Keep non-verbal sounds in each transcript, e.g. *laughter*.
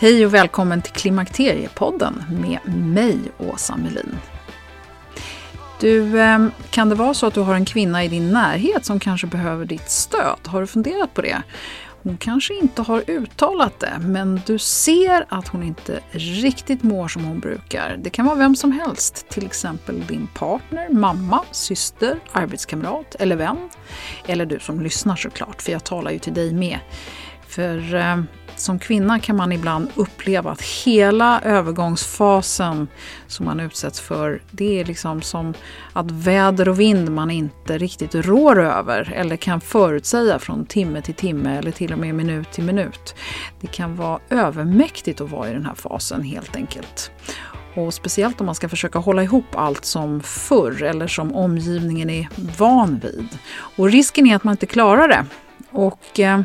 Hej och välkommen till Klimakteriepodden med mig, Åsa Melin. Du, ehm, kan det vara så att du har en kvinna i din närhet som kanske behöver ditt stöd? Har du funderat på det? Hon kanske inte har uttalat det, men du ser att hon inte riktigt mår som hon brukar. Det kan vara vem som helst, till exempel din partner, mamma, syster, arbetskamrat eller vän. Eller du som lyssnar såklart, för jag talar ju till dig med. För ehm, att som kvinna kan man ibland uppleva att hela övergångsfasen som man utsätts för, det är liksom som att väder och vind man inte riktigt rår över eller kan förutsäga från timme till timme eller till och med minut till minut. Det kan vara övermäktigt att vara i den här fasen helt enkelt. Och speciellt om man ska försöka hålla ihop allt som förr eller som omgivningen är van vid. Och risken är att man inte klarar det. Och eh,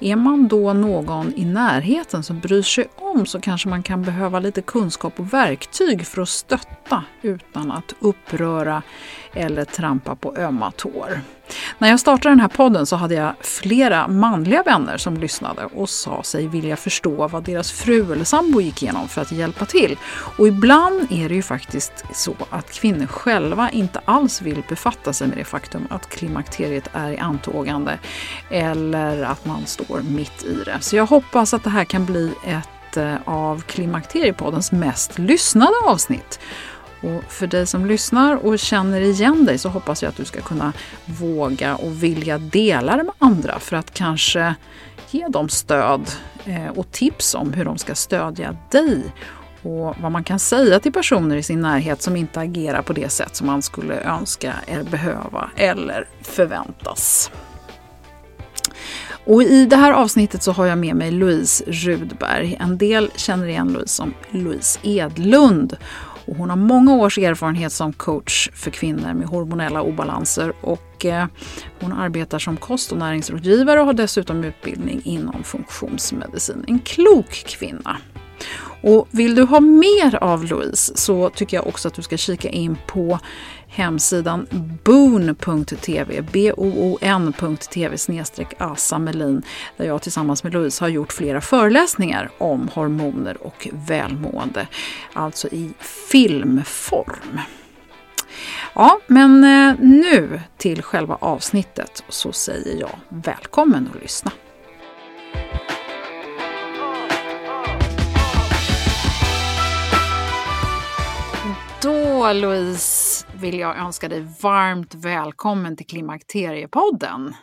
är man då någon i närheten som bryr sig om så kanske man kan behöva lite kunskap och verktyg för att stötta utan att uppröra eller trampa på ömma tår. När jag startade den här podden så hade jag flera manliga vänner som lyssnade och sa sig vilja förstå vad deras fru eller sambo gick igenom för att hjälpa till. Och ibland är det ju faktiskt så att kvinnor själva inte alls vill befatta sig med det faktum att klimakteriet är i antågande eller att man står mitt i det. Så jag hoppas att det här kan bli ett eh, av Klimakteriepoddens mest lyssnade avsnitt. Och för dig som lyssnar och känner igen dig så hoppas jag att du ska kunna våga och vilja dela det med andra för att kanske ge dem stöd eh, och tips om hur de ska stödja dig och vad man kan säga till personer i sin närhet som inte agerar på det sätt som man skulle önska eller behöva eller förväntas. Och I det här avsnittet så har jag med mig Louise Rudberg. En del känner igen Louise som Louise Edlund. Och hon har många års erfarenhet som coach för kvinnor med hormonella obalanser och eh, hon arbetar som kost och näringsrådgivare och har dessutom utbildning inom funktionsmedicin. En klok kvinna. Och vill du ha mer av Louise så tycker jag också att du ska kika in på hemsidan boon.tv, b-o-o-n.tv Asa Melin, där jag tillsammans med Louise har gjort flera föreläsningar om hormoner och välmående, alltså i filmform. Ja, men eh, nu till själva avsnittet så säger jag välkommen att lyssna. Då Louise vill jag önska dig varmt välkommen till Klimakteriepodden.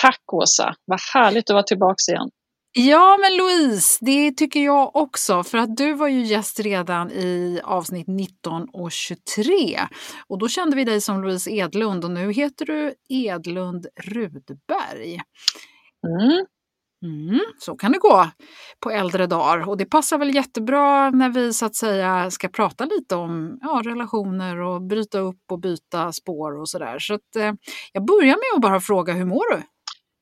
Tack Åsa, vad härligt att vara tillbaka igen. Ja, men Louise, det tycker jag också. För att du var ju gäst redan i avsnitt 19 och 23. Och då kände vi dig som Louise Edlund och nu heter du Edlund Rudberg. Mm. Mm, så kan det gå på äldre dagar och det passar väl jättebra när vi så att säga ska prata lite om ja, relationer och bryta upp och byta spår och sådär. Så att, eh, jag börjar med att bara fråga, hur mår du?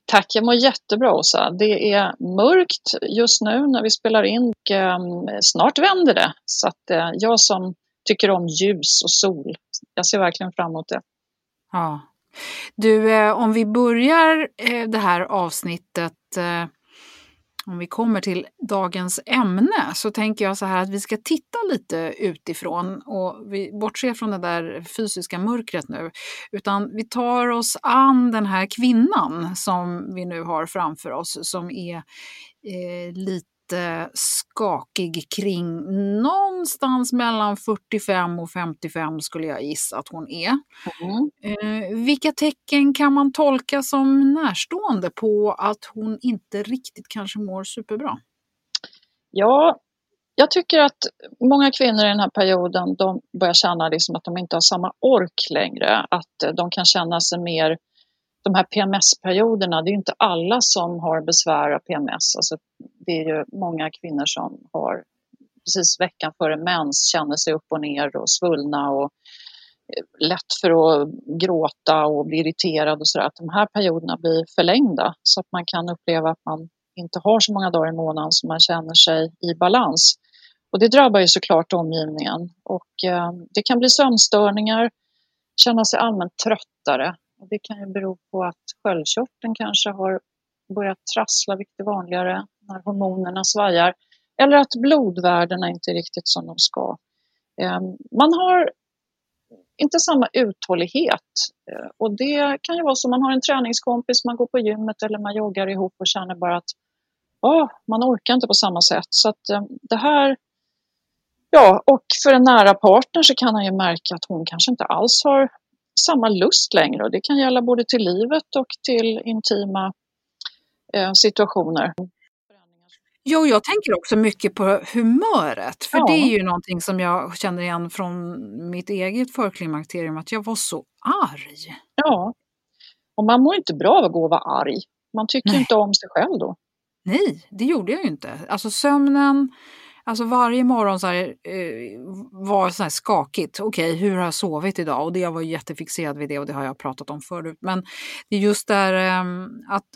Tack, jag mår jättebra Åsa. Det är mörkt just nu när vi spelar in och eh, snart vänder det. Så att eh, jag som tycker om ljus och sol, jag ser verkligen fram emot det. Ja. Du, eh, om vi börjar eh, det här avsnittet eh, om vi kommer till dagens ämne så tänker jag så här att vi ska titta lite utifrån och vi bortser från det där fysiska mörkret nu. Utan vi tar oss an den här kvinnan som vi nu har framför oss som är eh, lite skakig kring någonstans mellan 45 och 55 skulle jag gissa att hon är. Mm. Eh, vilka tecken kan man tolka som närstående på att hon inte riktigt kanske mår superbra? Ja, jag tycker att många kvinnor i den här perioden de börjar känna liksom att de inte har samma ork längre. Att de kan känna sig mer de här PMS-perioderna, det är ju inte alla som har besvär av PMS. Alltså, det är ju många kvinnor som har precis veckan före mens känner sig upp och ner och svullna och eh, lätt för att gråta och bli irriterad och sådär. Att de här perioderna blir förlängda så att man kan uppleva att man inte har så många dagar i månaden som man känner sig i balans. Och det drabbar ju såklart omgivningen och eh, det kan bli sömnstörningar, känna sig allmänt tröttare, och det kan ju bero på att sköldkörteln kanske har börjat trassla, vilket är vanligare när hormonerna svajar. Eller att blodvärdena inte är riktigt som de ska. Ehm, man har inte samma uthållighet. Ehm, och det kan ju vara så man har en träningskompis, man går på gymmet eller man joggar ihop och känner bara att oh, man orkar inte på samma sätt. Så att ehm, det här Ja, och för en nära partner så kan han ju märka att hon kanske inte alls har samma lust längre och det kan gälla både till livet och till intima eh, situationer. Jo, jag tänker också mycket på humöret, för ja. det är ju någonting som jag känner igen från mitt eget förklimakterium, att jag var så arg. Ja, och man mår inte bra av att gå och vara arg. Man tycker Nej. inte om sig själv då. Nej, det gjorde jag ju inte. Alltså sömnen, Alltså varje morgon så här, eh, var så här skakigt. Okej, okay, hur har jag sovit idag? Och det jag var jättefixerad vid det och det har jag pratat om förut. Men det är just där eh, att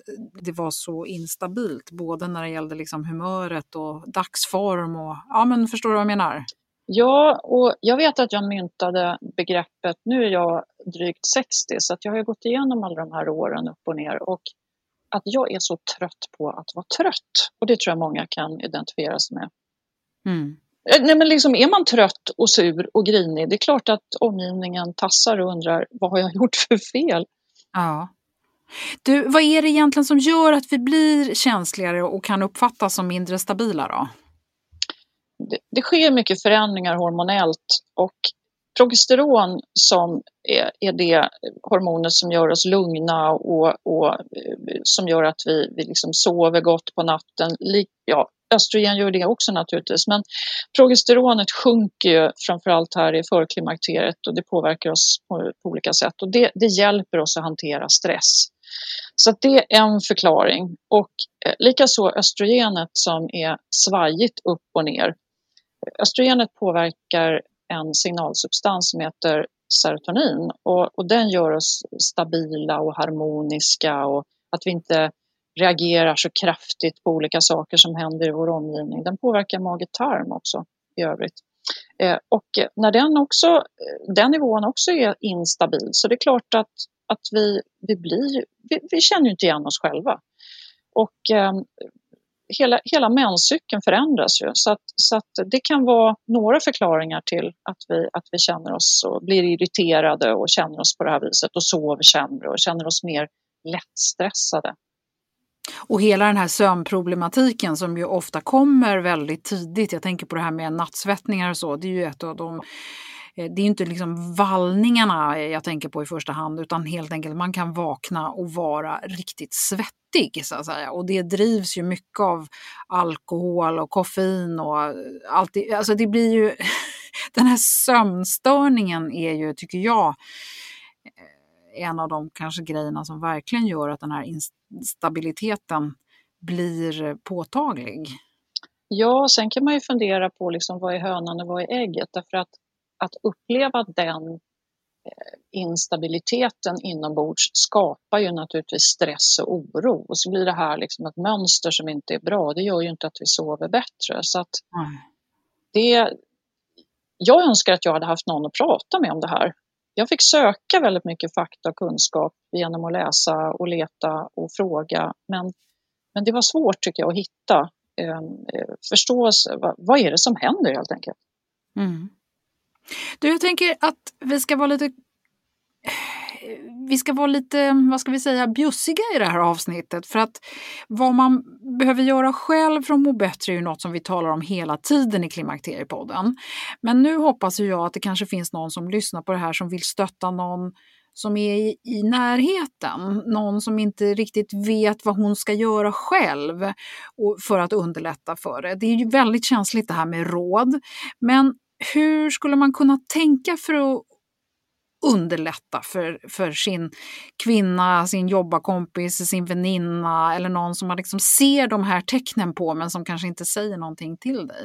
det var så instabilt, både när det gällde liksom humöret och dagsform och ja, men förstår du vad jag menar? Ja, och jag vet att jag myntade begreppet, nu är jag drygt 60 så att jag har gått igenom alla de här åren upp och ner och att jag är så trött på att vara trött. Och det tror jag många kan identifiera sig med. Mm. Eh, nej, men liksom, är man trött och sur och grinig, det är klart att omgivningen tassar och undrar vad har jag *laughs* gjort för fel? Ja. Du, vad är det egentligen som gör att vi blir känsligare och kan uppfattas som mindre stabila då? Det, det sker mycket förändringar hormonellt och progesteron som är, är det hormonet som gör oss lugna och, och eh, som gör att vi, vi liksom sover gott på natten. Ja, östrogen gör det också naturligtvis, men progesteronet sjunker ju framförallt här i förklimakteriet och det påverkar oss på, på olika sätt och det, det, hjälper oss att hantera stress. Så det är en förklaring och eh, likaså östrogenet som är svajigt upp och ner. Östrogenet påverkar en signalsubstans som heter serotonin och, och den gör oss stabila och harmoniska och att vi inte reagerar så kraftigt på olika saker som händer i vår omgivning. Den påverkar mage-tarm också i övrigt. Eh, och när den, också, den nivån också är instabil så det är klart att, att vi, vi, blir, vi, vi känner inte igen oss själva. Och eh, hela, hela menscykeln förändras ju så, att, så att det kan vara några förklaringar till att vi, att vi känner oss och blir irriterade och känner oss på det här viset och sover sämre och känner oss mer lättstressade. Och hela den här sömnproblematiken som ju ofta kommer väldigt tidigt, jag tänker på det här med nattsvettningar och så, det är ju ett av de Eh, det är inte liksom vallningarna jag tänker på i första hand utan helt enkelt man kan vakna och vara riktigt svettig så att säga. Och det drivs ju mycket av alkohol och koffein och allt. Det, alltså det blir ju, *laughs* den här sömnstörningen är ju, tycker jag, eh, en av de kanske grejerna som verkligen gör att den här instabiliteten blir påtaglig. Ja, sen kan man ju fundera på liksom, vad är hönan och vad är ägget? Därför att, att uppleva den eh, instabiliteten inombords skapar ju naturligtvis stress och oro. Och så blir det här liksom ett mönster som inte är bra. Det gör ju inte att vi sover bättre. Så att det, jag önskar att jag hade haft någon att prata med om det här. Jag fick söka väldigt mycket fakta och kunskap genom att läsa och leta och fråga. Men, men det var svårt tycker jag att hitta eh, förstå vad, vad är det som händer helt enkelt. Mm. Du, jag tänker att vi ska vara lite vi ska vara lite, vad ska vi säga, bjussiga i det här avsnittet. För att vad man behöver göra själv för att må bättre är ju något som vi talar om hela tiden i Klimakteriepodden. Men nu hoppas jag att det kanske finns någon som lyssnar på det här som vill stötta någon som är i, i närheten, någon som inte riktigt vet vad hon ska göra själv och, för att underlätta för det. Det är ju väldigt känsligt det här med råd. Men hur skulle man kunna tänka för att underlätta för, för sin kvinna, sin jobbarkompis, sin väninna eller någon som man liksom ser de här tecknen på men som kanske inte säger någonting till dig?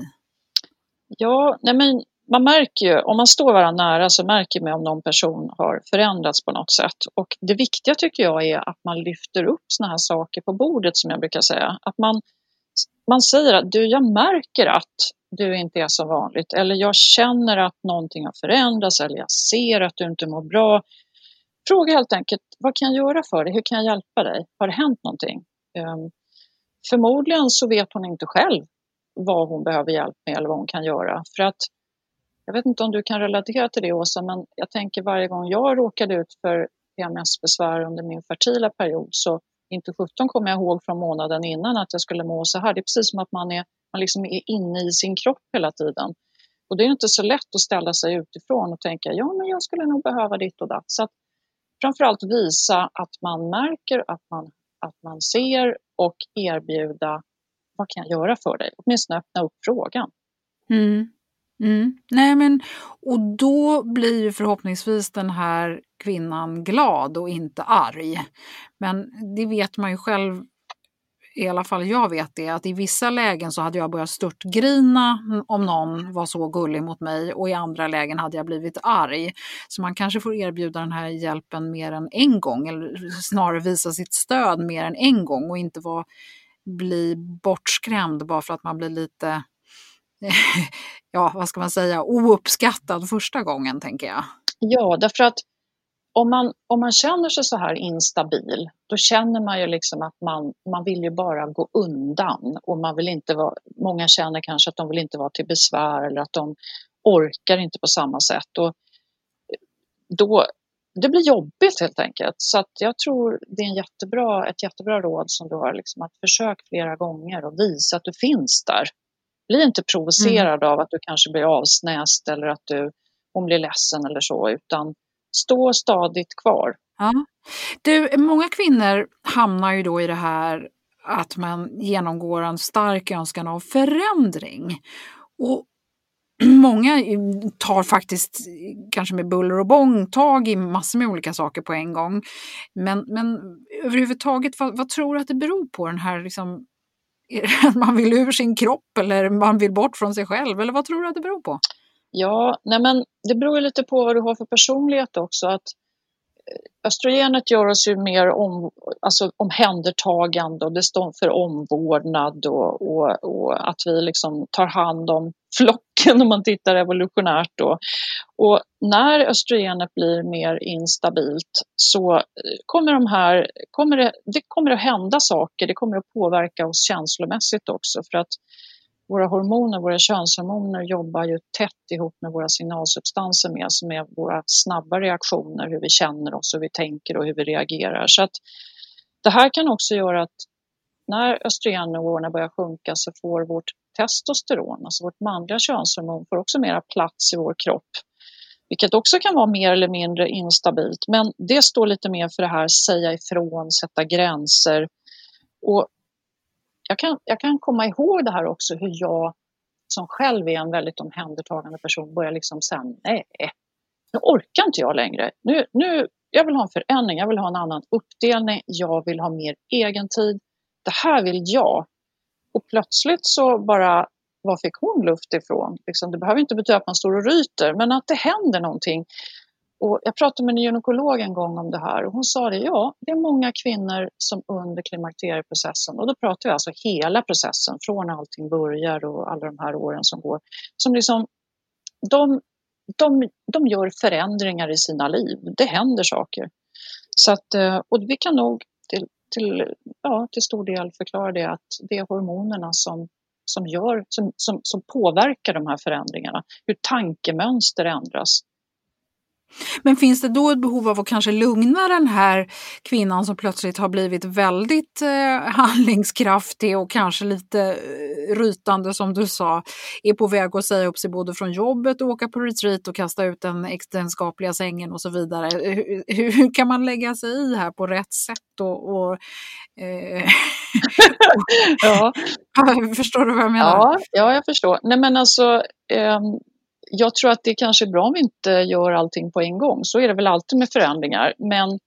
Ja, nej men man märker ju, om man står varandra nära så märker man om någon person har förändrats på något sätt. Och det viktiga tycker jag är att man lyfter upp sådana här saker på bordet som jag brukar säga. Att man, man säger att du, jag märker att du inte är som vanligt eller jag känner att någonting har förändrats eller jag ser att du inte mår bra. Fråga helt enkelt, vad kan jag göra för dig? Hur kan jag hjälpa dig? Har det hänt någonting? Um, förmodligen så vet hon inte själv vad hon behöver hjälp med eller vad hon kan göra. För att jag vet inte om du kan relatera till det Åsa, men jag tänker varje gång jag råkade ut för PMS-besvär under min fertila period så inte 17 kommer jag ihåg från månaden innan att jag skulle må så här. Det är precis som att man är, man liksom är inne i sin kropp hela tiden. Och det är inte så lätt att ställa sig utifrån och tänka ja, men jag skulle nog behöva ditt och datt. Så att framförallt visa att man märker, att man, att man ser och erbjuda vad kan jag göra för dig? Åtminstone öppna upp frågan. Mm. Mm. Nej, men, och då blir ju förhoppningsvis den här kvinnan glad och inte arg. Men det vet man ju själv, i alla fall jag vet det, att i vissa lägen så hade jag börjat störtgrina om någon var så gullig mot mig och i andra lägen hade jag blivit arg. Så man kanske får erbjuda den här hjälpen mer än en gång eller snarare visa sitt stöd mer än en gång och inte vara, bli bortskrämd bara för att man blir lite *laughs* ja, vad ska man säga, ouppskattad första gången, tänker jag. Ja, därför att om man, om man känner sig så här instabil, då känner man ju liksom att man, man vill ju bara gå undan och man vill inte vara, många känner kanske att de vill inte vara till besvär eller att de orkar inte på samma sätt. Och då, det blir jobbigt helt enkelt. Så att jag tror det är en jättebra, ett jättebra råd som du har, liksom, att försök flera gånger och visa att du finns där. Bli inte provocerad mm. av att du kanske blir avsnäst eller att du, hon blir ledsen eller så, utan stå stadigt kvar. Ja. Du, många kvinnor hamnar ju då i det här att man genomgår en stark önskan av förändring. Och *clears throat* många tar faktiskt, kanske med buller och bång, tag i massor med olika saker på en gång. Men, men överhuvudtaget, vad, vad tror du att det beror på den här liksom, *laughs* är det att man vill ur sin kropp eller man vill bort från sig själv? Eller vad tror du att det beror på? Ja, nej men det beror lite på vad du har för personlighet också. Att eh, östrogenet gör oss ju mer om, alltså omhändertagande och det står för omvårdnad och, och, och, att vi liksom tar hand om flocken om man tittar evolutionärt. Då. Och när östrogenet blir mer instabilt så eh, kommer, de här, kommer det, det kommer att hända saker, det kommer att påverka oss känslomässigt också för att våra hormoner, våra könshormoner jobbar ju tätt ihop med våra signalsubstanser med, som är våra snabba reaktioner, hur vi känner oss, hur vi tänker och hur vi reagerar. Så att det här kan också göra att när östrogennivåerna börjar sjunka så får vårt testosteron, alltså vårt manliga könshormon, får också mera plats i vår kropp. Vilket också kan vara mer eller mindre instabilt, men det står lite mer för det här säga ifrån, sätta gränser. Och jag kan, jag kan komma ihåg det här också hur jag som själv är en väldigt omhändertagande person börjar liksom säga nej, eh, nu orkar inte jag längre. Nu, nu, jag vill ha en förändring, jag vill ha en annan uppdelning, jag vill ha mer egen tid. det här vill jag. Och plötsligt så bara, var fick hon luft ifrån? Liksom, det behöver inte betyda att man står och ryter, men att det händer någonting. Och jag pratade med en gynekolog en gång om det här och hon sa det, ja, det är många kvinnor som under klimakterieprocessen, och då pratar vi alltså hela processen, från allting börjar och alla de här åren som går, som liksom, de, de, de gör förändringar i sina liv. Det händer saker. Så att, eh, och vi kan nog till, till, ja, till stor del förklara det att det är hormonerna som, som, gör, som, som, som påverkar de här förändringarna. Hur tankemönster ändras. Men finns det då ett behov av att kanske lugna den här kvinnan som plötsligt har blivit väldigt eh, *laughs* handlingskraftig och kanske lite eh, rytande som du sa, är på väg att säga upp sig både från jobbet och åka på retreat och kasta ut den äktenskapliga sängen och så vidare. Hur, hur, kan man lägga sig i här på rätt sätt? Och, och eh, *laughs* ja. förstår du vad jag menar? Ja, ja jag förstår. Nej men alltså, um jag tror att det kanske är bra om vi inte gör allting på en gång. Så är det väl alltid med förändringar. Men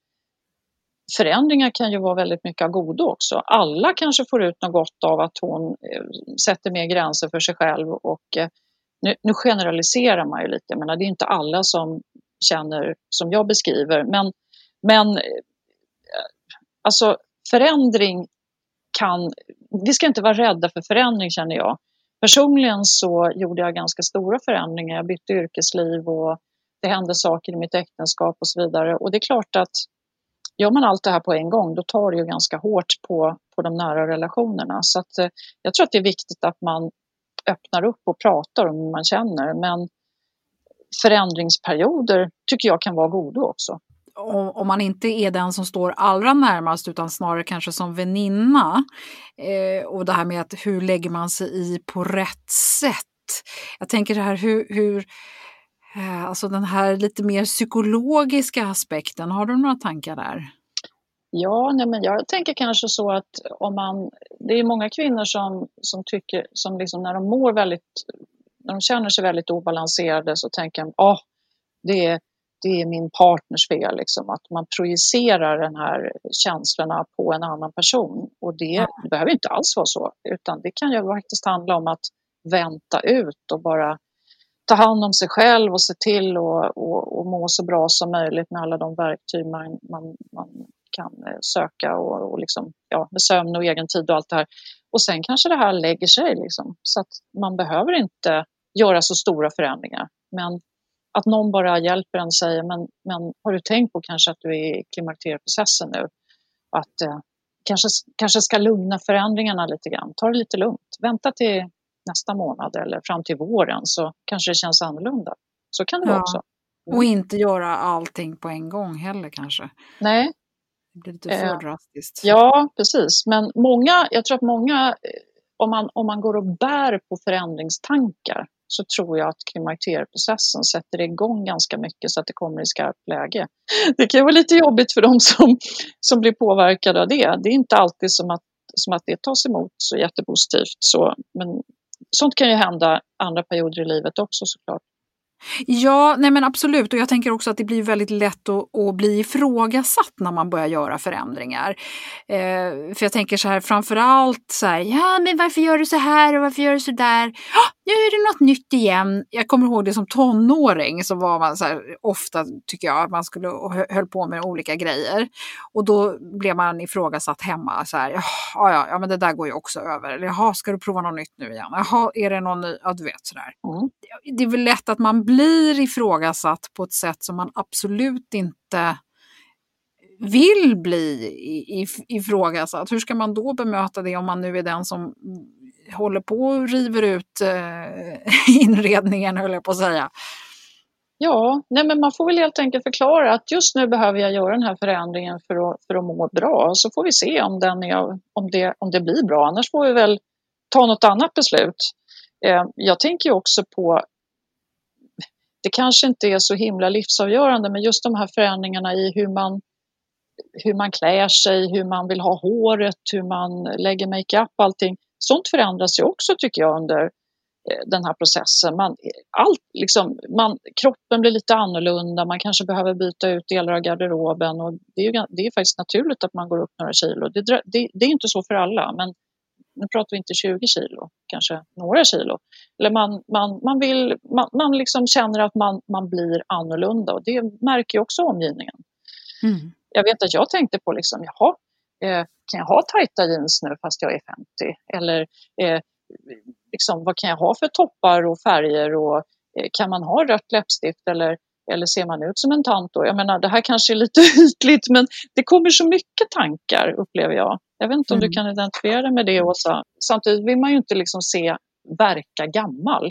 förändringar kan ju vara väldigt mycket av godo också. Alla kanske får ut något gott av att hon eh, sätter mer gränser för sig själv. Och, eh, nu, nu generaliserar man ju lite, men det är inte alla som känner som jag beskriver. Men, men eh, alltså förändring kan... Vi ska inte vara rädda för förändring känner jag. Personligen så gjorde jag ganska stora förändringar. Jag bytte yrkesliv och det hände saker i mitt äktenskap och så vidare. Och det är klart att gör man allt det här på en gång, då tar det ju ganska hårt på, på de nära relationerna. Så att, eh, jag tror att det är viktigt att man öppnar upp och pratar om hur man känner. Men förändringsperioder tycker jag kan vara goda också om man inte är den som står allra närmast utan snarare kanske som väninna. Eh, och det här med att hur lägger man sig i på rätt sätt? Jag tänker det här hur, hur eh, alltså den här lite mer psykologiska aspekten, har du några tankar där? Ja, nej men jag tänker kanske så att om man, det är många kvinnor som, som tycker, som liksom när de mår väldigt, när de känner sig väldigt obalanserade så tänker de, åh, oh, det är det är min partners fel. Liksom, att man projicerar de här känslorna på en annan person. Och det, mm. behöver inte alls vara så, utan det kan ju faktiskt handla om att vänta ut och bara ta hand om sig själv och se till och, och, och må så bra som möjligt med alla de verktyg man, man, man kan eh, söka och, och liksom, ja, med sömn och egen tid och allt det här. Och sen kanske det här lägger sig liksom, så att man behöver inte göra så stora förändringar. Men att någon bara hjälper en och säger men, men har du tänkt på kanske att du är i klimakterieprocessen nu? Att eh, kanske, kanske ska lugna förändringarna lite grann. Ta det lite lugnt. Vänta till nästa månad eller fram till våren så kanske det känns annorlunda. Så kan det ja. vara också. Mm. Och inte göra allting på en gång heller kanske. Nej. Det blir lite för eh, drastiskt. Ja, precis. Men många, jag tror att många, eh, om man, om man går och bär på förändringstankar så tror jag att klimakterieprocessen sätter igång ganska mycket så att det kommer i skarpt läge. *laughs* Det kan vara lite jobbigt för de som, som blir påverkade av det. Det är inte alltid som att, som att det tas emot så jättepositivt. Så, men sånt kan ju hända andra perioder i livet också såklart. Ja, nej men absolut. Och jag tänker också att det blir väldigt lätt att, att bli ifrågasatt när man börjar göra förändringar. Eh, för jag tänker så här, framförallt så här, ja men varför gör du så här och varför gör du så där? Ah, nu är det något nytt igen. Jag kommer ihåg det som tonåring så var man så här, ofta tycker jag att man skulle höll på med olika grejer. Och då blev man ifrågasatt hemma så här, ja, ja, ja men det där går ju också över. Eller jaha, ska du prova något nytt nu igen? Jaha, är det någon ny? Ja, du vet sådär. Mm. Det är väl lätt att man blir ifrågasatt på ett sätt som man absolut inte vill bli ifrågasatt. Hur ska man då bemöta det om man nu är den som håller på och river ut eh, *laughs* inredningen, höll jag på att säga? Ja, nej men man får väl helt enkelt förklara att just nu behöver jag göra den här förändringen för att, för att må bra. Så får vi se om, den är, om, det, om det blir bra. Annars får vi väl ta något annat beslut. Eh, jag tänker också på det kanske inte är så himla livsavgörande men just de här förändringarna i hur man, hur man klär sig, hur man vill ha håret, hur man lägger makeup, allting. Sånt förändras ju också tycker jag under eh, den här processen. Man, allt, liksom, man, kroppen blir lite annorlunda, man kanske behöver byta ut delar av garderoben och det är, ju, det är faktiskt naturligt att man går upp några kilo. Det, det, det är inte så för alla, men nu pratar vi inte 20 kilo, kanske några kilo. Eller man, man, man, vill, man, man liksom känner att man, man blir annorlunda och det märker ju också omgivningen. Mm. Jag vet att jag tänkte på liksom, jaha, eh, kan jag ha tajta jeans nu fast jag är 50? Eller eh, liksom, vad kan jag ha för toppar och färger och eh, kan man ha rött läppstift eller, eller ser man ut som en tant då? Jag menar, det här kanske är lite *laughs* ytligt men det kommer så mycket tankar upplever jag. Jag vet inte om mm. du kan identifiera dig med det Åsa. Samtidigt vill man ju inte liksom se verka gammal.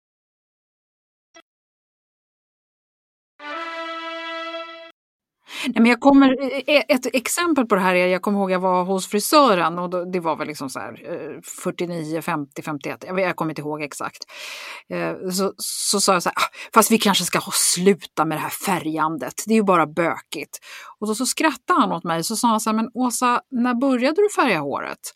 Nej, men jag kommer, eh, eh, ett exempel på det här är, jag kommer ihåg jag var hos frisören och då, det var väl liksom så här 49, 50, 51, jag, jag kommer inte ihåg exakt. Eh, så, så sa jag så här, ah, fast vi kanske ska ha sluta med det här färgandet, det är ju bara bökigt. Och då så skrattade han åt mig så sa han så här, men Åsa, när började du färga håret?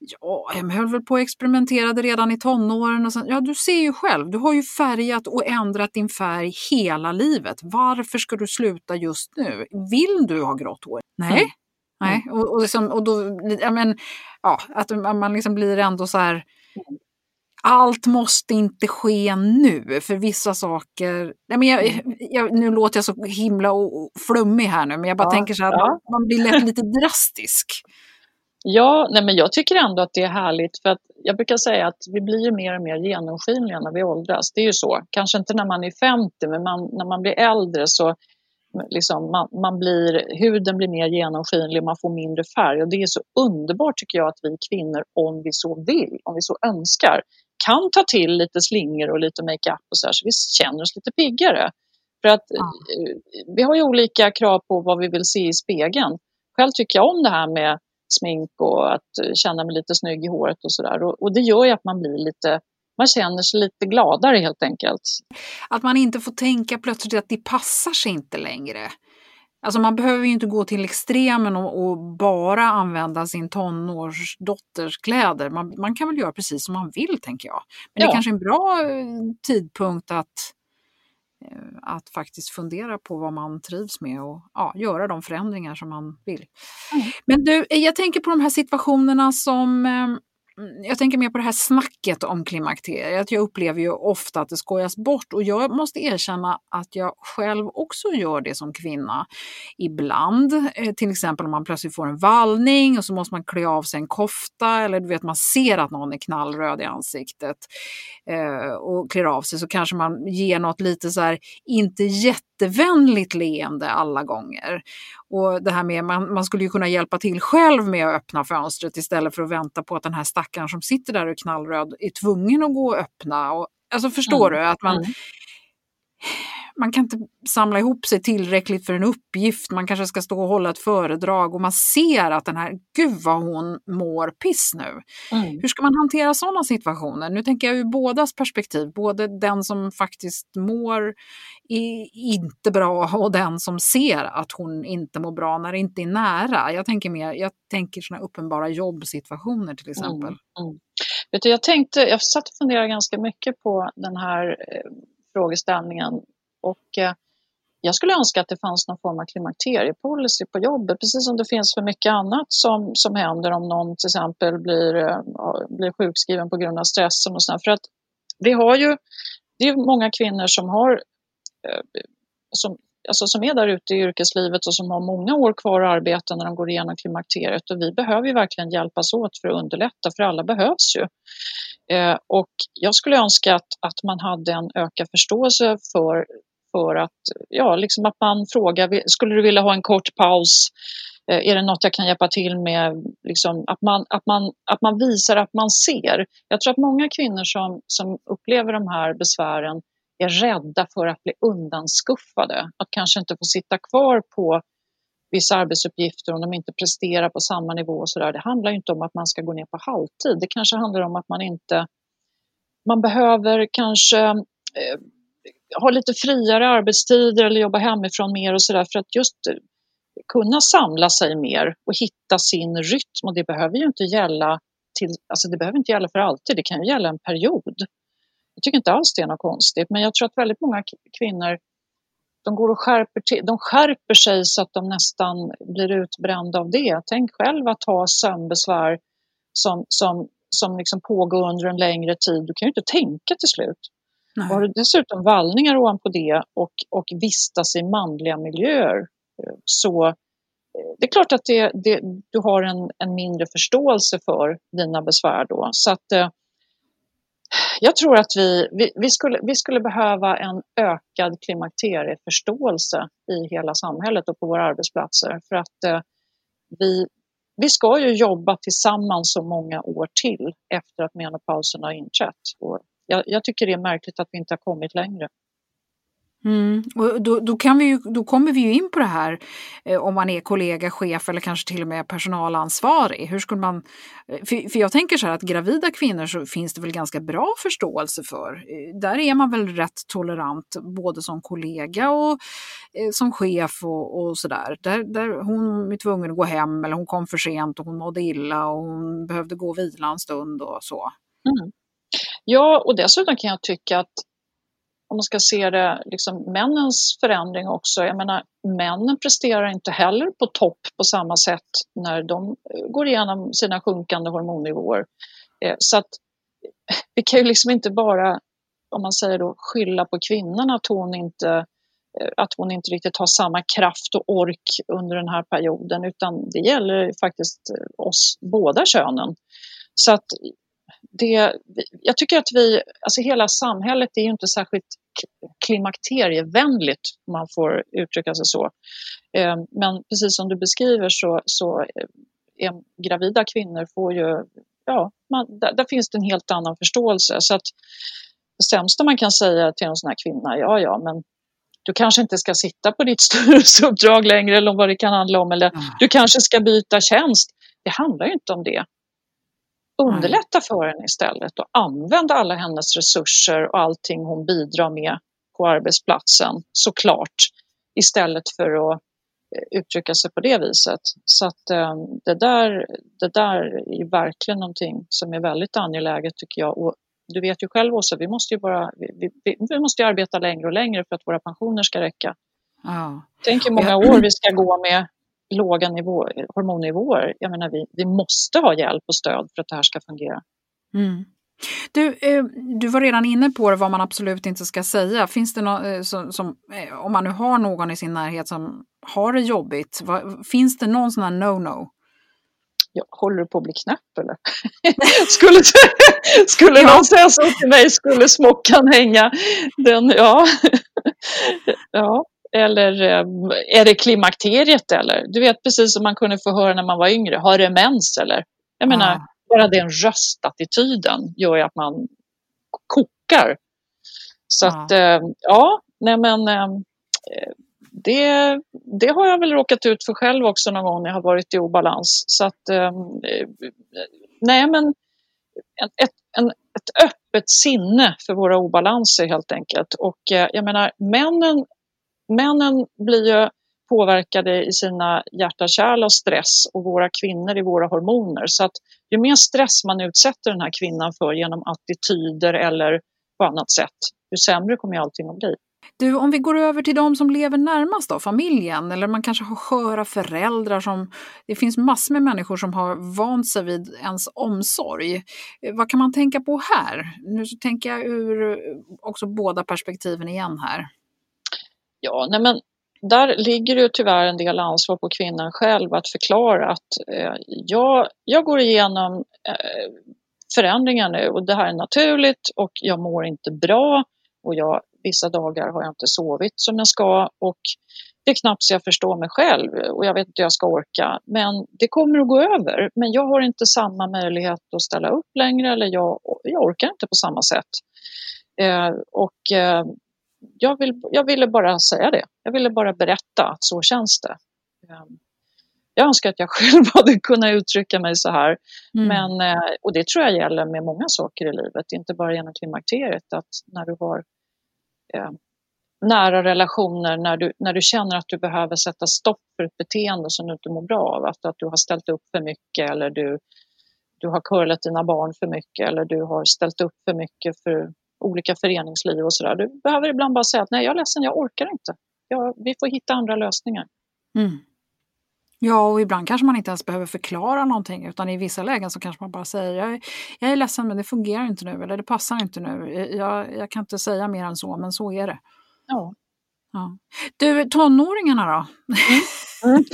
Ja, jag höll väl på och experimenterade redan i tonåren. Och sen, ja, du ser ju själv, du har ju färgat och ändrat din färg hela livet. Varför ska du sluta just nu? Vill du ha grått hår? Nej. Mm. Nej, och, och, liksom, och då, ja, men, ja, att man liksom blir ändå så här, allt måste inte ske nu, för vissa saker... Nej, men jag, jag, nu låter jag så himla flummig här nu, men jag bara ja, tänker så här, ja. man blir lätt lite drastisk. Ja, nej men jag tycker ändå att det är härligt för att jag brukar säga att vi blir ju mer och mer genomskinliga när vi åldras. Det är ju så. Kanske inte när man är 50 men man, när man blir äldre så liksom man, man blir, huden blir mer genomskinlig, man får mindre färg och det är så underbart tycker jag att vi kvinnor om vi så vill, om vi så önskar kan ta till lite slingor och lite makeup och så här så vi känner oss lite piggare. För att ja. Eh, vi har ju olika krav på vad vi vill se i spegeln. Själv tycker jag om det här med smink och att känna mig lite snygg i håret och sådär. Och, och det gör ju att man blir lite man känner sig lite gladare helt enkelt. Att man inte får tänka plötsligt att det passar sig inte längre. Alltså man behöver ju inte gå till extremen och, och bara använda sin tonårsdotters kläder. Man, man, kan väl göra precis som man vill tänker jag. Men ja. det är kanske är en bra eh, tidpunkt att att faktiskt fundera på vad man trivs med och ja, göra de förändringar som man vill. Mm. Men du, jag tänker på de här situationerna som eh, Mm, jag tänker mer på det här snacket om klimakteriet. Jag upplever ju ofta att det skojas bort och jag måste erkänna att jag själv också gör det som kvinna. Ibland, eh, till exempel om man plötsligt får en vallning och så måste man klä av sig en kofta eller du vet man ser att någon är knallröd i ansiktet eh, och klär av sig så kanske man ger något lite så här, inte jättevänligt leende alla gånger. Och det här med, man, man skulle ju kunna hjälpa till själv med att öppna fönstret istället för att vänta på att den här stackaren som sitter där och är knallröd är tvungen att gå och öppna. Och, alltså förstår mm. du? att man mm man kan inte samla ihop sig tillräckligt för en uppgift, man kanske ska stå och hålla ett föredrag och man ser att den här, gud vad hon mår piss nu. Mm. Hur ska man hantera sådana situationer? Nu tänker jag ur bådas perspektiv, både den som faktiskt mår inte bra och den som ser att hon inte mår bra när det inte är nära. Jag tänker mer, jag tänker sådana uppenbara jobbsituationer till exempel. Mm. Mm. Vet du, jag tänkte, jag satt och funderade ganska mycket på den här eh, frågeställningen och eh, jag skulle önska att det fanns någon form av klimakteriepolicy på jobbet, precis som det finns för mycket annat som, som händer om någon till exempel blir, eh, blir sjukskriven på grund av stressen och sådär. För att vi har ju, det är många kvinnor som har eh, som, alltså som är där ute i yrkeslivet och som har många år kvar att arbeta när de går igenom klimakteriet och vi behöver ju verkligen hjälpas åt för att underlätta för alla behövs ju. Eh, och jag skulle önska att, att man hade en ökad förståelse för för att, ja, liksom att man frågar, skulle du vilja ha en kort paus? Eh, är det något jag kan hjälpa till med? Liksom att, man, att, man, att man visar att man ser. Jag tror att många kvinnor som, som upplever de här besvären är rädda för att bli undanskuffade. Att kanske inte få sitta kvar på vissa arbetsuppgifter om de inte presterar på samma nivå. Och så där. Det handlar inte om att man ska gå ner på halvtid. Det kanske handlar om att man inte... Man behöver kanske eh, ha lite friare arbetstider eller jobba hemifrån mer och sådär för att just eh, kunna samla sig mer och hitta sin rytm och det behöver ju inte gälla till, alltså det behöver inte gälla för alltid, det kan ju gälla en period. Jag tycker inte alls det är något konstigt men jag tror att väldigt många kvinnor de går och skärper, till, de skärper sig så att de nästan blir utbrända av det. Tänk själv att ha sömnbesvär som, som, som liksom pågår under en längre tid. Du kan ju inte tänka till slut. Nej. Har du dessutom vallningar ovanpå det och, och vistas i manliga miljöer eh, så eh, det är klart att det, det, du har en, en mindre förståelse för dina besvär då. Så att, eh, jag tror att vi, vi, vi, skulle, vi skulle behöva en ökad klimakterieförståelse i hela samhället och på våra arbetsplatser. För att eh, vi, vi ska ju jobba tillsammans så många år till efter att menopausen har inträtt. Och jag, jag tycker det är märkligt att vi inte har kommit längre. Mm. Och då, då, kan vi ju, då kommer vi ju in på det här eh, om man är kollega, chef eller kanske till och med personalansvarig. Hur skulle man, eh, för, för jag tänker så här att gravida kvinnor så finns det väl ganska bra förståelse för. Eh, där är man väl rätt tolerant både som kollega och eh, som chef och, och sådär. Där, där hon är tvungen att gå hem eller hon kom för sent och hon mådde illa och hon behövde gå och vila en stund och så. Mm. Ja, och dessutom kan jag tycka att om man ska se det, liksom männens förändring också. Jag menar, männen presterar inte heller på topp på samma sätt när de eh, går igenom sina sjunkande hormonnivåer. Eh, så att eh, vi kan ju liksom inte bara, om man säger då, skylla på kvinnan att hon inte att hon inte riktigt har samma kraft och ork under den här perioden utan det gäller faktiskt oss båda könen. Så att det, jag tycker att vi, alltså hela samhället är ju inte särskilt klimakterievänligt om man får uttrycka sig så. Eh, men precis som du beskriver så, så är gravida kvinnor får ju, ja, man, där, där, finns det en helt annan förståelse. Så att det sämsta man kan säga till en sån här kvinna, ja ja men du kanske inte ska sitta på ditt *laughs* styrelseuppdrag längre eller vad det kan handla om eller du kanske ska byta tjänst. Det handlar ju inte om det underlätta för henne istället och använda alla hennes resurser och allting hon bidrar med på arbetsplatsen såklart istället för att eh, uttrycka sig på det viset. Så att eh, det där, det där är verkligen någonting som är väldigt angeläget tycker jag. Och du vet ju själv också, vi måste ju bara, vi, vi, vi måste arbeta längre och längre för att våra pensioner ska räcka. Ja. Tänk hur många år vi ska gå med låga nivå, hormonnivåer. Jag menar, vi, vi måste ha hjälp och stöd för att det här ska fungera. Mm. Du, eh, du var redan inne på det, vad man absolut inte ska säga. Finns det något eh, som, som eh, om man nu har någon i sin närhet som har det jobbigt, vad, finns det någon sån här no-no? Ja, håller du på att bli knäpp eller? *laughs* skulle skulle ja. någon säga så till mig skulle smockan hänga. Den, ja. *laughs* ja. Eller är det klimakteriet eller? Du vet precis som man kunde få höra när man var yngre. Har det mens eller? Jag menar, ja bara den röstattityden gör ju att man kokar. Så ja. att, eh, ja, nej men eh, det, det har jag väl råkat ut för själv också någon gång när jag har varit i obalans. Så att, eh, nej men ett, en, ett öppet sinne för våra obalanser helt enkelt. Och jag menar, männen, männen blir ju påverkade i sina hjärta-kärl av stress och våra kvinnor i våra hormoner. Så att ju mer stress man utsätter den här kvinnan för genom attityder eller på annat sätt, ju sämre kommer allting att bli. Du, om vi går över till de som lever närmast då, familjen, eller man kanske har sköra föräldrar som... Det finns massor med människor som har vant sig vid ens omsorg. Eh, vad kan man tänka på här? Nu tänker jag ur eh, också båda perspektiven igen här. Ja, nej men där ligger det tyvärr en del ansvar på kvinnan själv att förklara att eh, jag, jag går igenom eh, förändringar nu och det här är naturligt och jag mår inte bra och jag, vissa dagar har jag inte sovit som jag ska och det är knappt så jag förstår mig själv och jag vet inte hur jag ska orka. Men det kommer att gå över. Men jag har inte samma möjlighet att ställa upp längre eller jag, jag orkar inte på samma sätt. Eh, och eh, jag, vill, jag ville bara säga det. Jag ville bara berätta att så känns det. Ehm, jag önskar att jag *laughs* själv hade kunnat uttrycka mig så här. Mm. Men, eh, och det tror jag gäller med många saker i livet, inte bara genom klimakteriet. Att när du har eh, nära relationer, när du, när du känner att du behöver sätta stopp för ett beteende som du inte mår bra av, att, att du har ställt upp för mycket eller du, du har curlat dina barn för mycket eller du har ställt upp för mycket för olika föreningsliv och sådär. Du behöver ibland bara säga att nej, jag är ledsen, jag orkar inte. Ja, vi får hitta andra lösningar. Mm. Ja, och ibland kanske man inte ens behöver förklara någonting utan i vissa lägen så kanske man bara säger jag är, jag är ledsen men det fungerar inte nu eller det passar inte nu. Jag, jag kan inte säga mer än så men så är det. Ja. Ja. Du, tonåringarna då? Mm.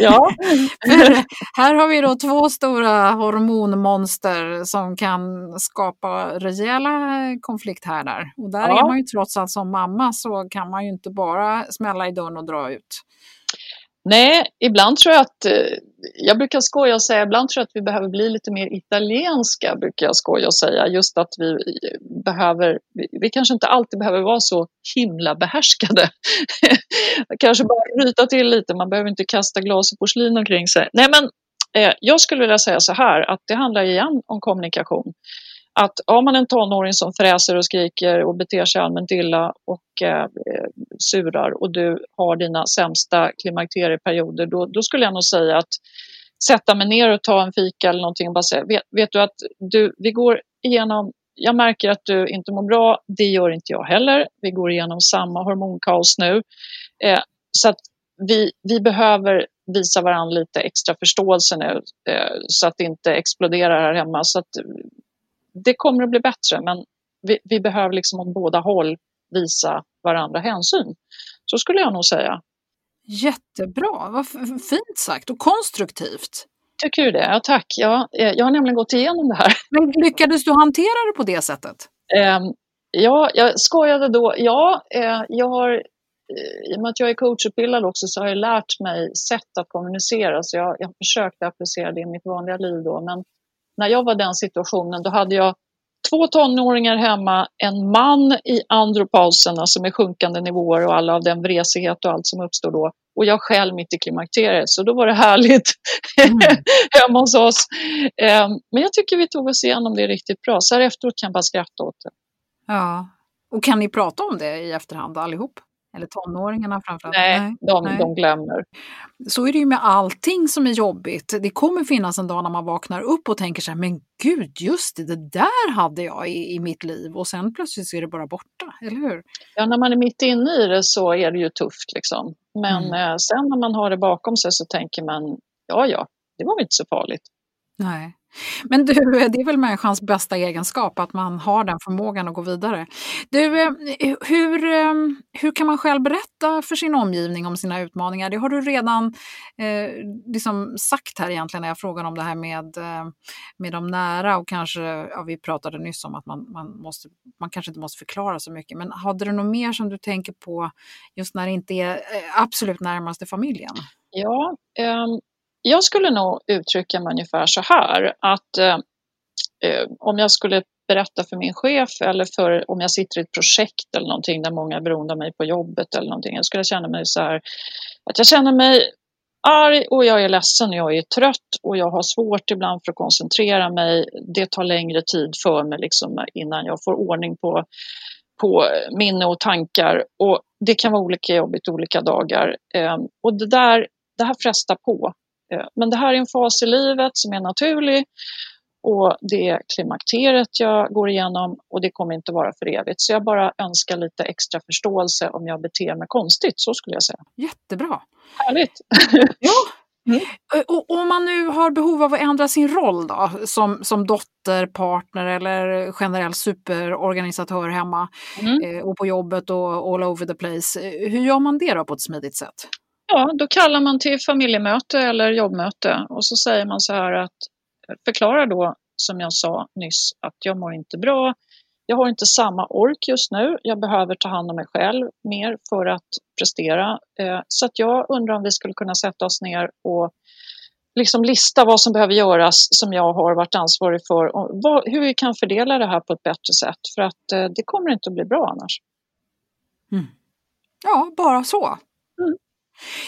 ja. *laughs* här har vi då två stora hormonmonster som kan skapa rejäla konflikthärdar. Och där ja. är man ju trots allt som mamma så kan man ju inte bara smälla i dörren och dra ut. Nej, ibland tror jag att, eh, jag brukar skoja och säga, ibland tror jag att vi behöver bli lite mer italienska, brukar jag skoja och säga. Just att vi eh, behöver, vi kanske inte alltid behöver vara så himla behärskade. *laughs* kanske bara ryta till lite, man behöver inte kasta glas och porslin omkring sig. Nej men, eh, jag skulle vilja säga så här, att det handlar igen om kommunikation att har man en tonåring som fräser och skriker och beter sig allmänt illa och eh, surar och du har dina sämsta klimakterieperioder, då, då skulle jag nog säga att sätta mig ner och ta en fika eller någonting och bara säga, vet, vet du att du, vi går igenom jag märker att du inte mår bra, det gör inte jag heller. Vi går igenom samma hormonkaos nu. Eh, så att vi, vi behöver visa varandra lite extra förståelse nu eh, så att det inte exploderar här hemma. Så att det kommer att bli bättre men vi, vi behöver liksom åt båda håll visa varandra hänsyn. Så skulle jag nog säga. Jättebra, vad fint sagt och konstruktivt. Tycker du det? Ja, tack. Ja, eh, jag har nämligen gått igenom det här. Men lyckades du hantera det på det sättet? Um, ja, jag skojade då. Ja, uh, jag har, uh, i och med att jag är coachutbildad också så har jag lärt mig sätt att kommunicera. Så jag, jag har försökt applicera det i mitt vanliga liv då. Men när jag var i den situationen, då hade jag två tonåringar hemma, en man i andropausen, alltså med sjunkande nivåer och alla av den vresighet och allt som uppstår då. Och jag själv mitt i klimakteriet, så då var det härligt mm. *laughs* hemma hos oss. Ehm, men jag tycker vi tog oss igenom det riktigt bra, så här efteråt kan jag bara skratta åt det. Ja, och kan ni prata om det i efterhand allihop? Eller tonåringarna framförallt? Nej, Nej. De, Nej. de glömmer. Så är det ju med allting som är jobbigt. Det kommer finnas en dag när man vaknar upp och tänker så här, men gud, just det, det där hade jag i, i mitt liv och sen plötsligt så är det bara borta, eller hur? Ja, när man är mitt inne i det så är det ju tufft liksom. Men mm. eh, sen när man har det bakom sig så tänker man, ja, ja, det var väl inte så farligt. Nej. Men du, *laughs* det är väl människans bästa egenskap att man har den förmågan att gå vidare. Du, eh, hur, eh, hur kan man själv berätta för sin omgivning om sina utmaningar? Det har du redan eh, liksom sagt här egentligen när jag frågade om det här med, eh, med de nära och kanske, ja, vi pratade nyss om att man, man, måste, man kanske inte måste förklara så mycket, men hade du något mer som du tänker på just när det inte är absolut närmaste familjen? Ja, um jag skulle nog uttrycka mig ungefär så här att eh, eh, om jag skulle berätta för min chef eller för om jag sitter i ett projekt eller någonting där många är beroende av mig på jobbet eller någonting. Jag skulle känna mig så här att jag känner mig arg och jag är ledsen, och jag är trött och jag har svårt ibland för att koncentrera mig. Det tar längre tid för mig liksom innan jag får ordning på, på minne och tankar och det kan vara olika jobbigt olika dagar. Eh, och det där, det här frestar på men det här är en fas i livet som är naturlig och det är klimakteriet jag går igenom och det kommer inte vara för evigt. Så jag bara önskar lite extra förståelse om jag beter mig konstigt, så skulle jag säga. Jättebra! Härligt! *laughs* ja. Mm. Eh, och om man nu har behov av att ändra sin roll då, som, som dotter, partner eller generell superorganisatör hemma mm. eh, och på jobbet och all over the place. Hur gör man det då på ett smidigt sätt? Ja, då kallar man till familjemöte eller jobbmöte och så säger man så här att förklara då som jag sa nyss att jag mår inte bra. Jag har inte samma ork just nu. Jag behöver ta hand om mig själv mer för att prestera. Eh, så att jag undrar om vi skulle kunna sätta oss ner och liksom lista vad som behöver göras som jag har varit ansvarig för och hur vi kan fördela det här på ett bättre sätt för att eh, det kommer inte att bli bra annars. Mm. Ja, bara så. Mm.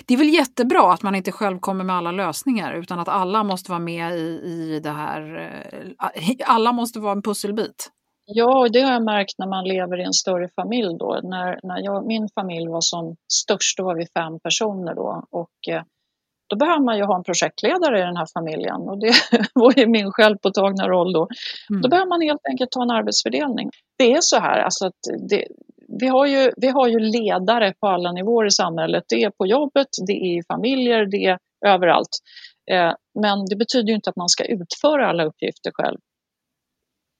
Det är väl jättebra att man inte själv kommer med alla lösningar utan att alla måste vara med i, i det här. Eh, alla måste vara en pusselbit. Ja, det har jag märkt när man lever i en större familj då. När, när jag, min familj var som störst, då var vi fem personer då och eh, då behöver man ju ha en projektledare i den här familjen och det *laughs* var ju min självpåtagna roll då. Mm. Då behöver man helt enkelt ta en arbetsfördelning. Det är så här, alltså att det, vi, har ju, vi har ju ledare på alla nivåer i samhället. Det är på jobbet, det är i familjer, det är överallt. Eh, men det betyder ju inte att man ska utföra alla uppgifter själv.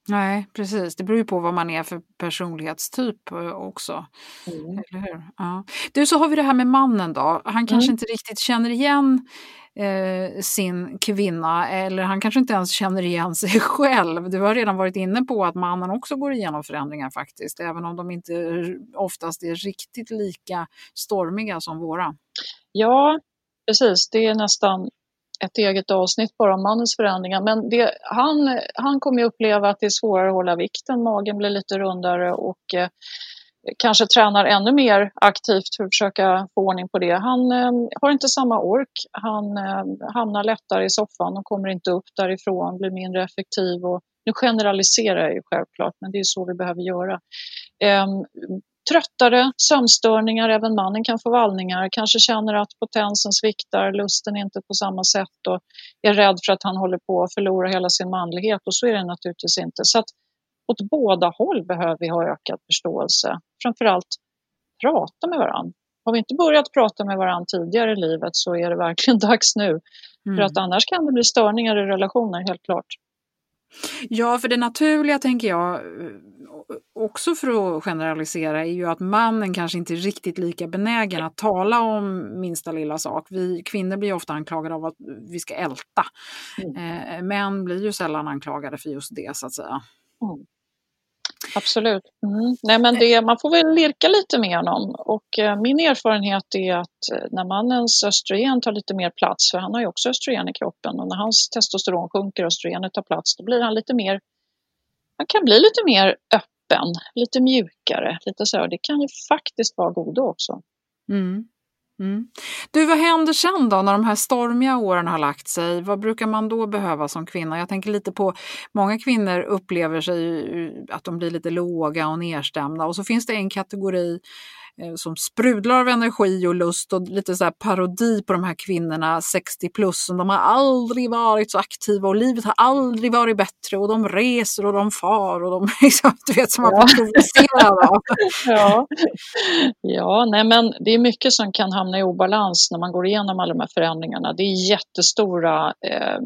Nej, precis. Det beror ju på vad man är för personlighetstyp eh, också. Mm. Eller hur? Ja. Du, så har vi det här med mannen då. Han kanske mm. inte riktigt känner igen eh, sin kvinna eller han kanske inte ens känner igen *laughs* sig själv. Du har redan varit inne på att mannen också går igenom förändringar faktiskt, även om de inte oftast är riktigt lika stormiga som våra. Ja, precis. Det är nästan ett eget avsnitt bara om mannens förändringar. Men det, han, han kommer uppleva att det är svårare att hålla vikten, magen blir lite rundare och eh, kanske tränar ännu mer aktivt för att försöka få ordning på det. Han eh, har inte samma ork, han eh, hamnar lättare i soffan och kommer inte upp därifrån, blir mindre effektiv. Och, nu generaliserar jag ju självklart, men det är så vi behöver göra. Ehm, Tröttare, sömnstörningar, även mannen kan få vallningar, kanske känner att potensen sviktar, lusten inte på samma sätt och är rädd för att han håller på att förlora hela sin manlighet och så är det naturligtvis inte. Så att åt båda håll behöver vi ha ökad förståelse. Framförallt prata med varandra. Har vi inte börjat prata med varandra tidigare i livet så är det verkligen *laughs* dags nu. Mm. För att annars kan det bli störningar i relationer, helt klart. Ja, för det naturliga tänker jag, också för att generalisera, är ju att mannen kanske inte är riktigt lika benägen att tala om minsta lilla sak. Vi kvinnor blir ofta anklagade av att vi ska älta. Mm. Eh, män blir ju sällan anklagade för just det, så att säga. Mm. Absolut. Mm. Nej, men det, man får väl lirka lite med honom och eh, min erfarenhet är att eh, när mannens östrogen tar lite mer plats, för han har ju också östrogen i kroppen och när hans testosteron sjunker och östrogenet tar plats, då blir han lite mer, han kan bli lite mer öppen, lite mjukare, lite så. Det kan ju faktiskt vara godo också. Mm. Mm. Du, vad händer sen då när de här stormiga åren har lagt sig? Vad brukar man då behöva som kvinna? Jag tänker lite på, många kvinnor upplever sig att de blir lite låga och nedstämda och så finns det en kategori som sprudlar av energi och lust och lite så parodi på de här kvinnorna 60 plus. De har aldrig varit så aktiva och livet har aldrig varit bättre och de reser och de far och de *laughs* liksom, du vet som man ja. provocerad av. *laughs* ja. ja, nej men det är mycket som kan hamna i obalans när man går igenom alla de här förändringarna. Det är jättestora, eh,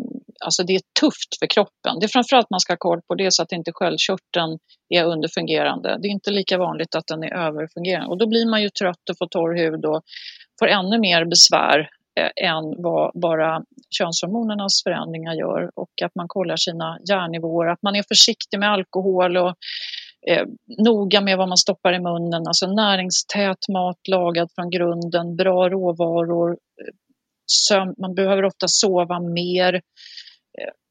alltså det är tufft för kroppen. Det är framförallt man ska ha koll på det så att inte sköldkörteln är underfungerande. Det är inte lika vanligt att den är överfungerande och då blir man ju trött och får torr hud och får ännu mer besvär eh, än vad bara könshormonernas förändringar gör och att man kollar sina järnnivåer, att man är försiktig med alkohol och eh, noga med vad man stoppar i munnen, alltså näringstät mat lagad från grunden, bra råvaror, eh, sömn, man behöver ofta sova mer.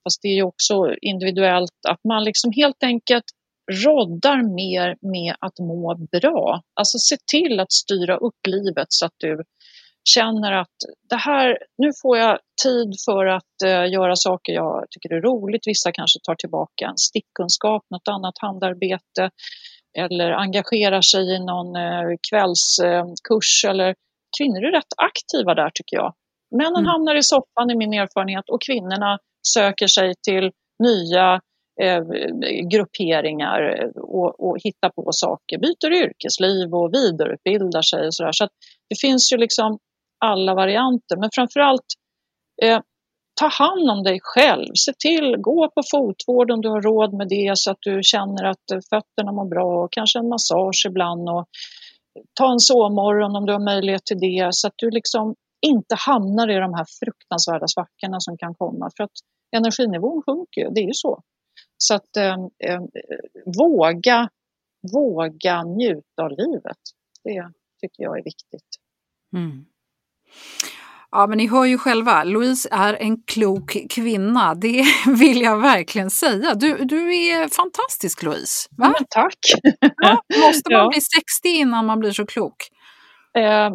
Eh, fast det är ju också individuellt att man liksom helt enkelt roddar mer med att må bra. Alltså se till att styra upp livet så att du känner att det här, nu får jag tid för att uh, göra saker jag tycker är roligt. Vissa kanske tar tillbaka en stickkunskap, något annat handarbete eller engagerar sig i någon uh, kvällskurs. Uh, eller kvinnor är rätt aktiva där tycker jag. Männen mm. hamnar i soffan i min erfarenhet och kvinnorna söker sig till nya eh, grupperingar eh, och, och hittar på saker, byter yrkesliv och vidareutbildar sig och sådär. Så att det finns ju liksom alla varianter, men framförallt eh, ta hand om dig själv. Se till, gå på fotvård om du har råd med det så att du känner att eh, fötterna mår bra och kanske en massage ibland och ta en sovmorgon om du har möjlighet till det så att du liksom inte hamnar i de här fruktansvärda svackorna som kan komma för att energinivån sjunker ju, det är ju så. Så att eh, våga, våga njuta av livet, det tycker jag är viktigt. Mm. Ja, men ni hör ju själva, Louise är en klok kvinna. Det *laughs* vill jag verkligen säga. Du, du är fantastisk Louise. Va? Ja, tack! Ja, måste man *laughs* ja. bli 60 innan man blir så klok? Eh,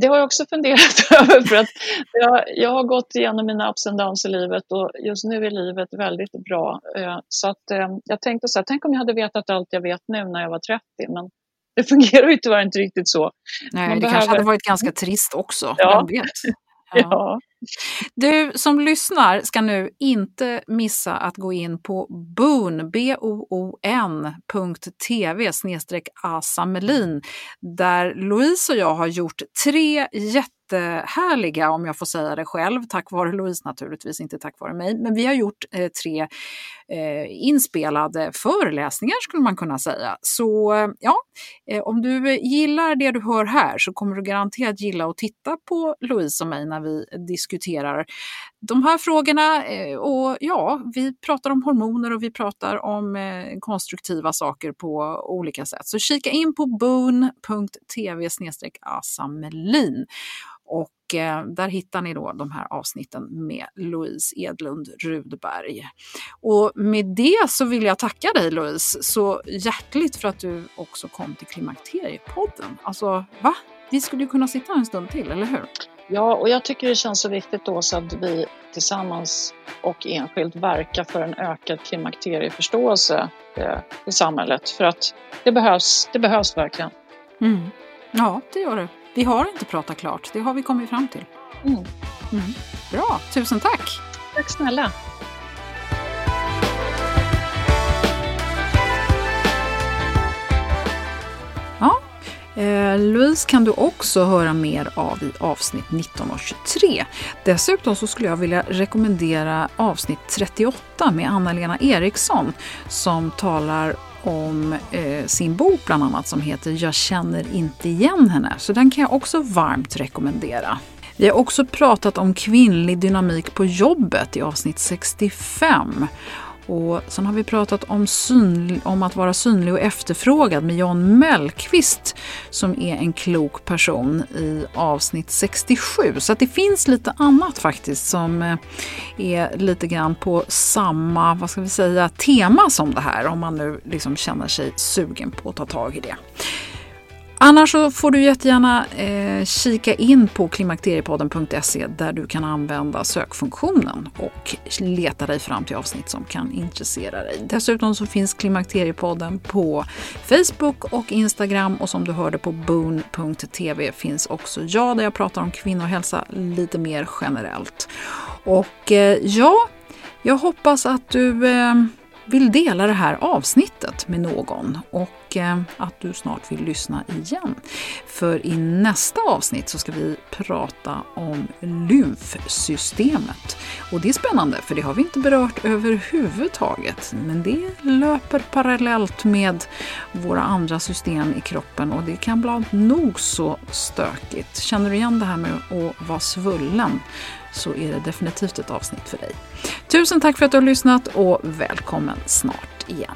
det har jag också funderat *laughs* över för att jag, jag har gått igenom mina ups and downs i livet och just nu är livet väldigt bra. Eh, så att eh, jag tänkte så här, tänk om jag hade vetat allt jag vet nu när jag var 30 men det *laughs* fungerar ju tyvärr inte riktigt så. Nej, Man det behöver... kanske hade varit ganska trist också, ja. vet. Ja. Du som lyssnar ska nu inte missa att gå in på boon.tv snedstreck Asamelin där Louise och jag har gjort tre jätte jättehärliga, om jag får säga det själv, tack vare Louise naturligtvis, inte tack vare mig. Men vi har gjort eh, tre eh, inspelade föreläsningar skulle man kunna säga. Så ja, eh, om du gillar det du hör här så kommer du garanterat gilla att titta på Louise och mig när vi diskuterar de här frågorna. Eh, och ja, vi pratar om hormoner och vi pratar om eh, konstruktiva saker på olika sätt. Så kika in på boon.tv asamelin. Och eh, där hittar ni då de här avsnitten med Louise Edlund Rudberg. Och med det så vill jag tacka dig Louise så hjärtligt för att du också kom till Klimakteriepodden. Alltså va? Vi skulle ju kunna sitta en stund till, eller hur? Ja, och jag tycker det känns så viktigt då så att vi tillsammans och enskilt verkar för en ökad klimakterieförståelse eh, i samhället. För att det behövs, det behövs verkligen. Mm. Ja, det gör det. Vi har inte pratat klart, det har vi kommit fram till. Mm. Mm. Bra, tusen tack! Tack snälla! Ja, eh, Louise kan du också höra mer av i avsnitt 19 och 23. Dessutom så skulle jag vilja rekommendera avsnitt 38 med Anna-Lena Eriksson som talar om eh, sin bok bland annat som heter Jag känner inte igen henne. Så den kan jag också varmt rekommendera. Vi har också pratat om kvinnlig dynamik på jobbet i avsnitt 65 och sen har vi pratat om, synlig, om att vara synlig och efterfrågad med John Mellqvist som är en klok person i avsnitt 67. Så att det finns lite annat faktiskt som eh, är lite grann på samma vad ska vi säga, tema som det här om man nu liksom känner sig sugen på att ta tag i det. Annars så får du jättegärna eh, kika in på klimakteriepodden.se där du kan använda sökfunktionen och leta dig fram till avsnitt som kan intressera dig. Dessutom så finns Klimakteriepodden på Facebook och Instagram och som du hörde på boon.tv finns också jag där jag pratar om kvinnohälsa lite mer generellt. Och eh, ja, jag hoppas att du eh, vill dela det här avsnittet med någon och eh, att du snart vill lyssna igen. För i nästa avsnitt så ska vi prata om lymfsystemet. Och det är spännande för det har vi inte berört överhuvudtaget. Men det löper parallellt med våra andra system i kroppen och det kan bli nog så stökigt. Känner du igen det här med att vara svullen? Så är det definitivt ett avsnitt för dig. Tusen tack för att du har lyssnat och välkommen snart igen.